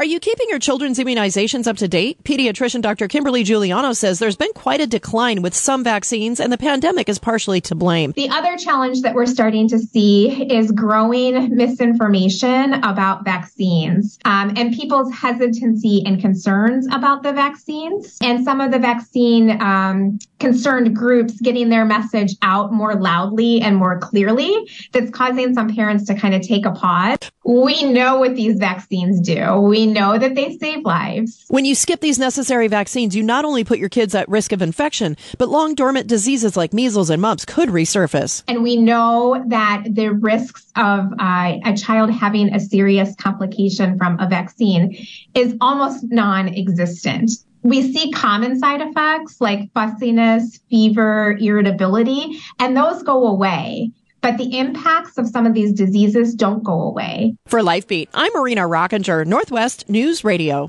Are you keeping your children's immunizations up to date? Pediatrician Dr. Kimberly Giuliano says there's been quite a decline with some vaccines and the pandemic is partially to blame. The other challenge that we're starting to see is growing misinformation about vaccines um, and people's hesitancy and concerns about the vaccines. And some of the vaccine um, concerned groups getting their message out more loudly and more clearly that's causing some parents to kind of take a pause. We know what these vaccines do. We know that they save lives. When you skip these necessary vaccines, you not only put your kids at risk of infection, but long dormant diseases like measles and mumps could resurface. And we know that the risks of uh, a child having a serious complication from a vaccine is almost non existent. We see common side effects like fussiness, fever, irritability, and those go away but the impacts of some of these diseases don't go away. For LifeBeat, I'm Marina Rockinger, Northwest News Radio.